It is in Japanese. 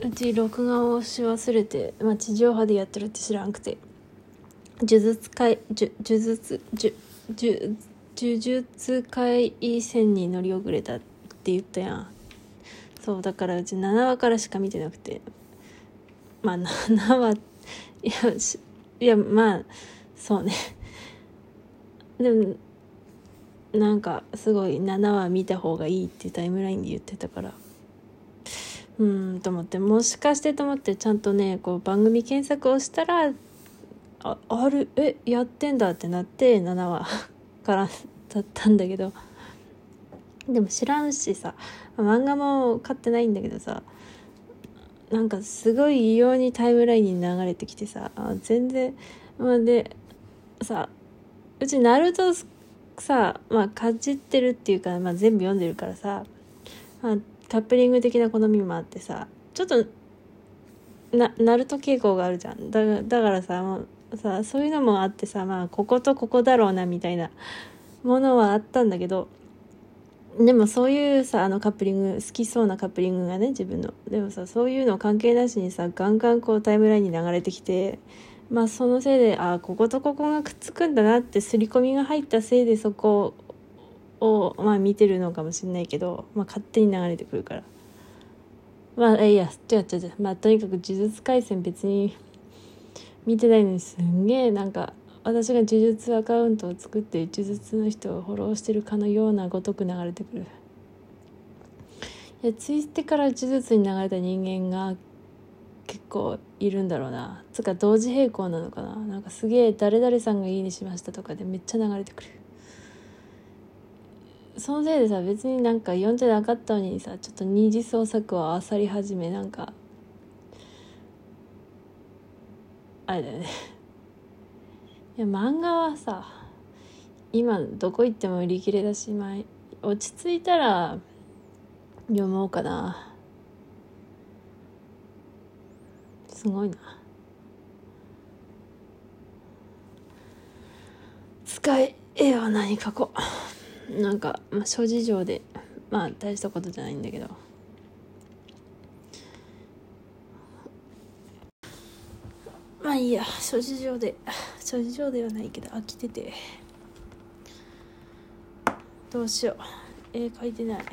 うち録画をし忘れて、まあ、地上波でやってるって知らんくて。呪術界呪術呪呪術廻戦に乗り遅れたって言ったやん。そうだからうち7話からしか見てなくて。まあ7話 いやしいやまあそうね。でもなんかすごい7話見た方がいいってタイムラインで言ってたから。うんと思ってもしかしてと思ってちゃんとねこう番組検索をしたらああるえやってんだってなって7話 からだったんだけど。でも知らんしさ漫画も買ってないんだけどさなんかすごい異様にタイムラインに流れてきてさ全然まあでさうちナルトさまあかじってるっていうか、まあ、全部読んでるからさ、まあ、カップリング的な好みもあってさちょっとなナルト傾向があるじゃん。だだからさもうさそういうのもあってさまあこことここだろうなみたいなものはあったんだけどでもそういうさあのカップリング好きそうなカップリングがね自分の。でもさそういうの関係なしにさガンガンこうタイムラインに流れてきてまあそのせいであこことここがくっつくんだなって刷り込みが入ったせいでそこをまあ見てるのかもしれないけど、まあ、勝手に流れてくるから。まあいや違う違う違う。まあとにかく呪術廻戦別に見てないのにすんげえなんか私が呪術アカウントを作って呪術の人をフォローしてるかのようなごとく流れてくる。いやツイステから呪術に流れた人間が結構いるんだろうな。つか同時並行なのかな。なんかすげえ誰々さんがいいにしましたとかでめっちゃ流れてくる。そのせいでさ別になんか読んでなかったのにさちょっと二次創作を漁り始めなんかあれだよね。いや漫画はさ今どこ行っても売り切れだし、まあ、落ち着いたら読もうかな。すごいな。使え絵は何書こう。なんか、まあ、諸事情でまあ大したことじゃないんだけど。まあいいや諸事情で諸事情ではないけど飽きてて。どうしよう。絵描いてない。